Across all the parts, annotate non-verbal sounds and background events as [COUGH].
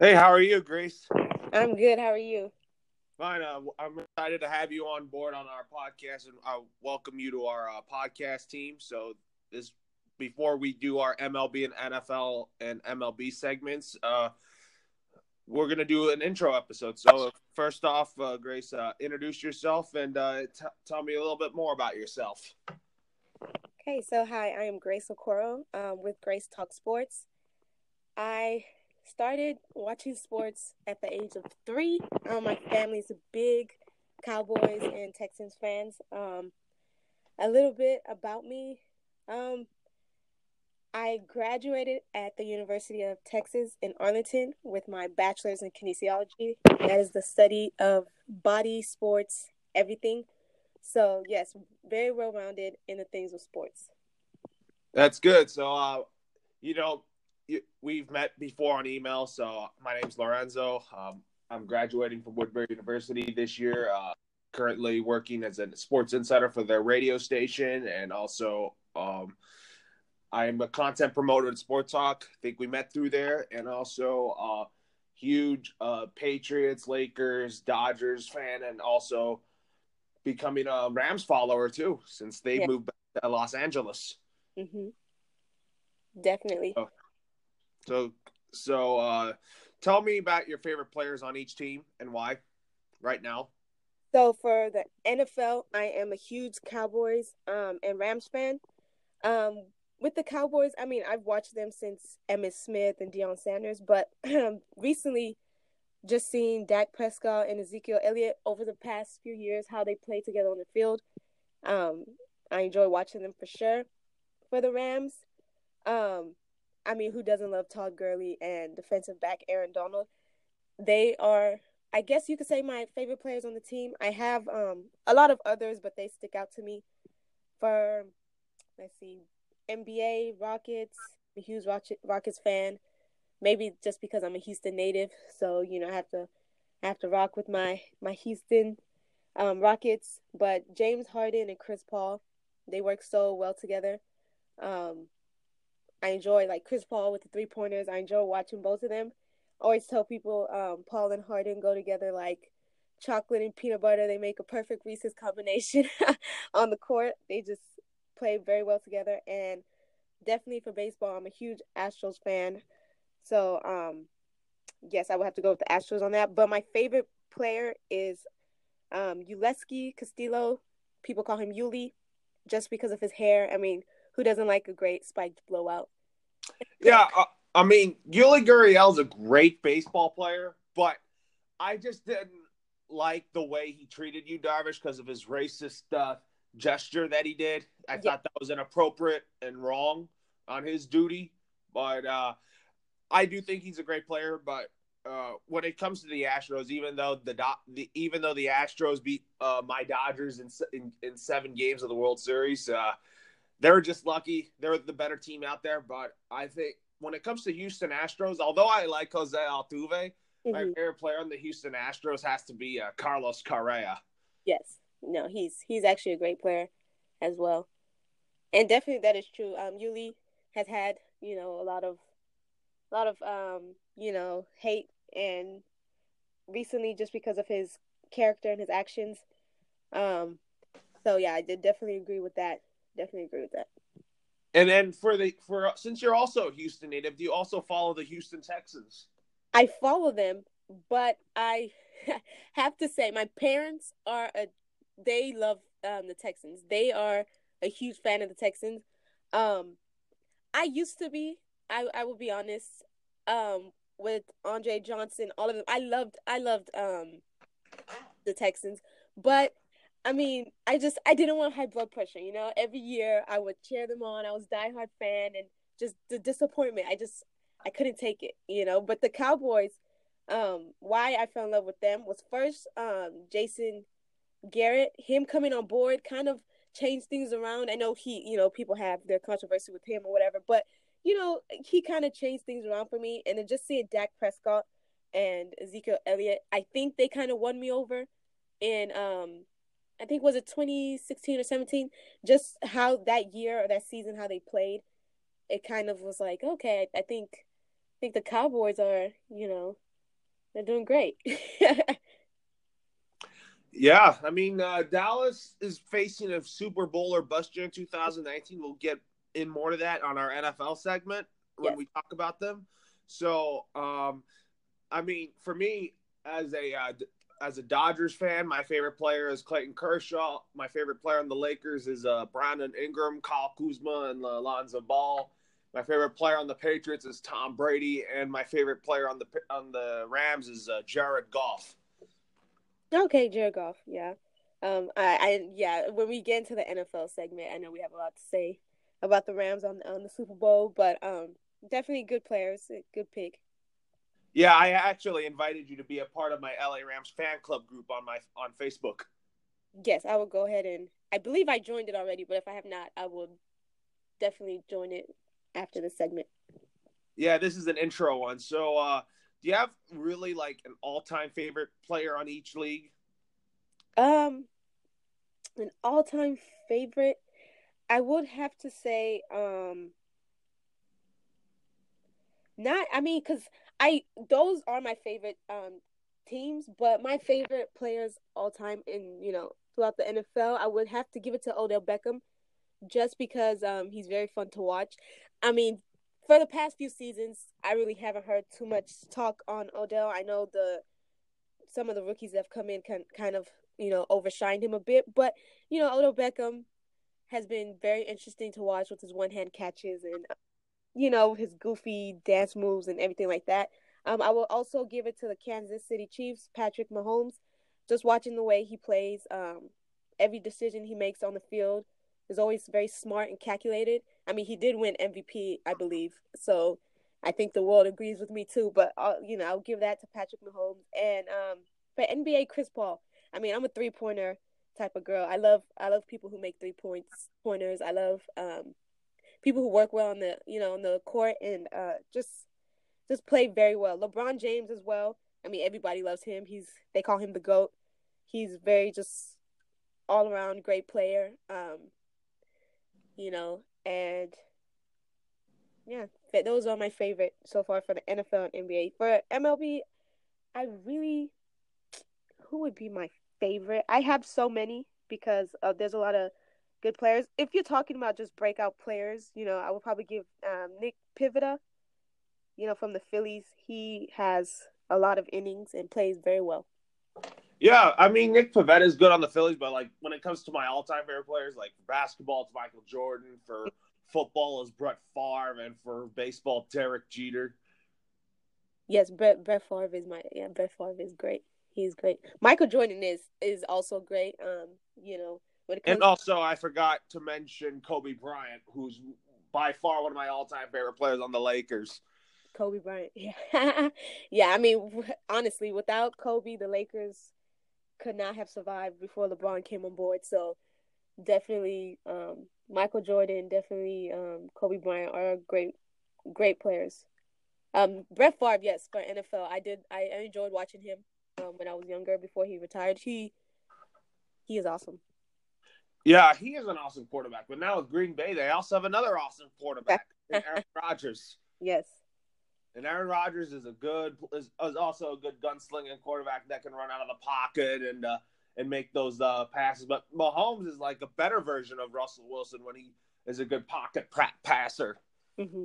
Hey, how are you, Grace? I'm good. How are you? Fine. Uh, I'm excited to have you on board on our podcast, and I welcome you to our uh, podcast team. So, this before we do our MLB and NFL and MLB segments, uh, we're gonna do an intro episode. So, first off, uh, Grace, uh, introduce yourself and uh, t- tell me a little bit more about yourself. Okay, so hi, I am Grace Okoro um, with Grace Talk Sports. I started watching sports at the age of three. Um, my family's big Cowboys and Texans fans. Um, a little bit about me. Um, I graduated at the University of Texas in Arlington with my bachelor's in kinesiology. That is the study of body, sports, everything. So, yes, very well rounded in the things of sports. That's good. So, uh, you know, we've met before on email. So my name's Lorenzo. Um, I'm graduating from Woodbury University this year. Uh, currently working as a sports insider for their radio station, and also um, I'm a content promoter at Sports Talk. I think we met through there, and also uh, huge uh, Patriots, Lakers, Dodgers fan, and also becoming a Rams follower too, since they yeah. moved back to Los Angeles. Mm-hmm. Definitely. So, so, so uh, tell me about your favorite players on each team and why right now. So for the NFL, I am a huge Cowboys um, and Rams fan. Um, with the Cowboys, I mean, I've watched them since Emmitt Smith and Deion Sanders, but um, recently, just seeing Dak Prescott and Ezekiel Elliott over the past few years, how they play together on the field, um, I enjoy watching them for sure. For the Rams, um, I mean, who doesn't love Todd Gurley and defensive back Aaron Donald? They are, I guess you could say, my favorite players on the team. I have um, a lot of others, but they stick out to me. For let's see, NBA Rockets, a huge Rockets fan. Maybe just because I'm a Houston native, so you know I have to I have to rock with my my Houston um, Rockets. But James Harden and Chris Paul, they work so well together. Um, I enjoy like Chris Paul with the three pointers. I enjoy watching both of them. I always tell people um, Paul and Harden go together like chocolate and peanut butter. They make a perfect Reese's combination [LAUGHS] on the court. They just play very well together. And definitely for baseball, I'm a huge Astros fan. So um, yes, I would have to go with the Astros on that. But my favorite player is um, Yulieski Castillo. People call him Yuli just because of his hair. I mean, who doesn't like a great spiked blowout? Yeah, uh, I mean, Yuli Gurriel's a great baseball player, but I just didn't like the way he treated Yu Darvish because of his racist uh, gesture that he did. I yeah. thought that was inappropriate and wrong on his duty. But uh, I do think he's a great player. But uh, when it comes to the Astros, even though the, the even though the Astros beat uh, my Dodgers in, in, in seven games of the World Series, they're just lucky. They're the better team out there. But I think when it comes to Houston Astros, although I like Jose Altuve, mm-hmm. my favorite player on the Houston Astros has to be uh, Carlos Correa. Yes, no, he's he's actually a great player as well, and definitely that is true. Um, Yuli has had you know a lot of a lot of um you know hate and recently just because of his character and his actions. Um, so yeah, I did definitely agree with that definitely agree with that. And then for the for since you're also a Houston native, do you also follow the Houston Texans? I follow them, but I [LAUGHS] have to say my parents are a they love um, the Texans. They are a huge fan of the Texans. Um, I used to be. I I will be honest. Um, with Andre Johnson, all of them. I loved. I loved um, the Texans, but I mean, I just I didn't want high blood pressure. You know, every year I would cheer them on. I was diehard fan, and just the disappointment. I just I couldn't take it. You know, but the Cowboys. Um, why I fell in love with them was first um Jason Garrett. Him coming on board kind of changed things around. I know he, you know, people have their controversy with him or whatever, but you know, he kind of changed things around for me. And then just seeing Dak Prescott and Ezekiel Elliott, I think they kind of won me over. And um, I think was it 2016 or 17, just how that year or that season how they played, it kind of was like, okay, I think I think the Cowboys are, you know, they're doing great. [LAUGHS] yeah, I mean uh, Dallas is facing a Super Bowl or bust year in 2019. We'll get in more to that on our NFL segment when yes. we talk about them. So, um, I mean, for me as a uh, as a Dodgers fan, my favorite player is Clayton Kershaw. My favorite player on the Lakers is uh, Brandon Ingram, Kyle Kuzma, and Alonzo Ball. My favorite player on the Patriots is Tom Brady, and my favorite player on the on the Rams is uh, Jared Goff. Okay, Jared Goff. Yeah, um, I, I, yeah. When we get into the NFL segment, I know we have a lot to say about the Rams on on the Super Bowl, but um, definitely good players. Good pick. Yeah, I actually invited you to be a part of my LA Rams fan club group on my on Facebook. Yes, I will go ahead and I believe I joined it already, but if I have not, I will definitely join it after the segment. Yeah, this is an intro one. So, uh, do you have really like an all-time favorite player on each league? Um, an all-time favorite, I would have to say, um, not. I mean, because I those are my favorite um teams, but my favorite players all time in you know throughout the NFL, I would have to give it to Odell Beckham, just because um he's very fun to watch. I mean, for the past few seasons, I really haven't heard too much talk on Odell. I know the some of the rookies that have come in can kind of you know overshined him a bit, but you know Odell Beckham has been very interesting to watch with his one hand catches and you know, his goofy dance moves and everything like that. Um, I will also give it to the Kansas City Chiefs, Patrick Mahomes. Just watching the way he plays, um, every decision he makes on the field is always very smart and calculated. I mean, he did win MVP, I believe. So I think the world agrees with me too. But I'll, you know, I'll give that to Patrick Mahomes and um, for NBA, Chris Paul. I mean, I'm a three pointer type of girl. I love I love people who make three points pointers. I love um, people who work well on the you know on the court and uh, just just play very well. LeBron James as well. I mean, everybody loves him. He's they call him the goat. He's very just all around great player. Um, you know, and yeah, those are my favorite so far for the NFL and NBA. For MLB, I really who would be my favorite? I have so many because uh, there's a lot of good players. If you're talking about just breakout players, you know, I would probably give um, Nick Pivetta, you know, from the Phillies. He has a lot of innings and plays very well. Yeah, I mean Nick Pivetta is good on the Phillies, but like when it comes to my all-time favorite players, like basketball, it's Michael Jordan. For football, is Brett Favre, and for baseball, Derek Jeter. Yes, Brett Brett Favre is my yeah. Brett Favre is great. He's great. Michael Jordan is is also great. Um, you know, and also, I forgot to mention Kobe Bryant, who's by far one of my all-time favorite players on the Lakers. Kobe Bryant, yeah, [LAUGHS] yeah. I mean, [LAUGHS] honestly, without Kobe, the Lakers could not have survived before LeBron came on board. So, definitely, um, Michael Jordan, definitely um, Kobe Bryant are great, great players. Um, Brett Favre, yes, for NFL, I did. I, I enjoyed watching him um, when I was younger before he retired. He he is awesome. Yeah, he is an awesome quarterback. But now with Green Bay, they also have another awesome quarterback, [LAUGHS] Aaron Rodgers. Yes. And Aaron Rodgers is a good is, is, also a good gunslinging quarterback that can run out of the pocket and uh, and make those uh, passes. But Mahomes is like a better version of Russell Wilson when he is a good pocket passer. Mm-hmm.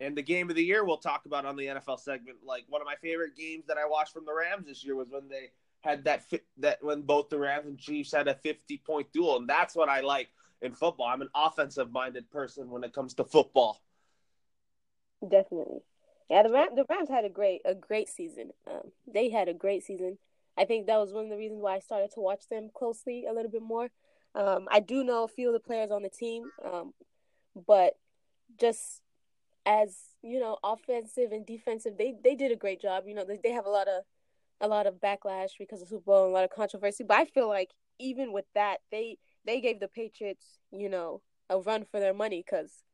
And the game of the year we'll talk about on the NFL segment. Like one of my favorite games that I watched from the Rams this year was when they had that that when both the Rams and Chiefs had a 50 point duel, and that's what I like in football. I'm an offensive minded person when it comes to football. Definitely, yeah. The Rams, the Rams had a great a great season. Um, they had a great season. I think that was one of the reasons why I started to watch them closely a little bit more. Um, I do know a few of the players on the team, um, but just as you know, offensive and defensive, they they did a great job. You know, they, they have a lot of a lot of backlash because of Super Bowl and a lot of controversy. But I feel like even with that, they they gave the Patriots, you know, a run for their money because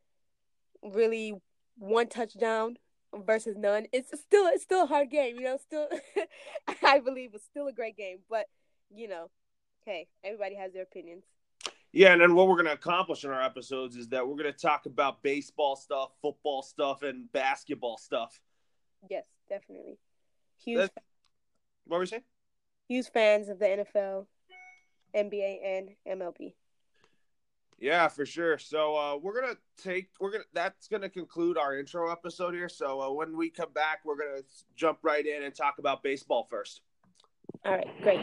really one touchdown versus none. It's still it's still a hard game, you know. Still, [LAUGHS] I believe it's still a great game, but you know, hey, everybody has their opinions. Yeah, and then what we're going to accomplish in our episodes is that we're going to talk about baseball stuff, football stuff, and basketball stuff. Yes, definitely. Huge, what were you saying? huge fans of the NFL, NBA, and MLB. Yeah, for sure. So uh, we're gonna take we're gonna that's gonna conclude our intro episode here. So uh, when we come back, we're gonna jump right in and talk about baseball first. All right, great.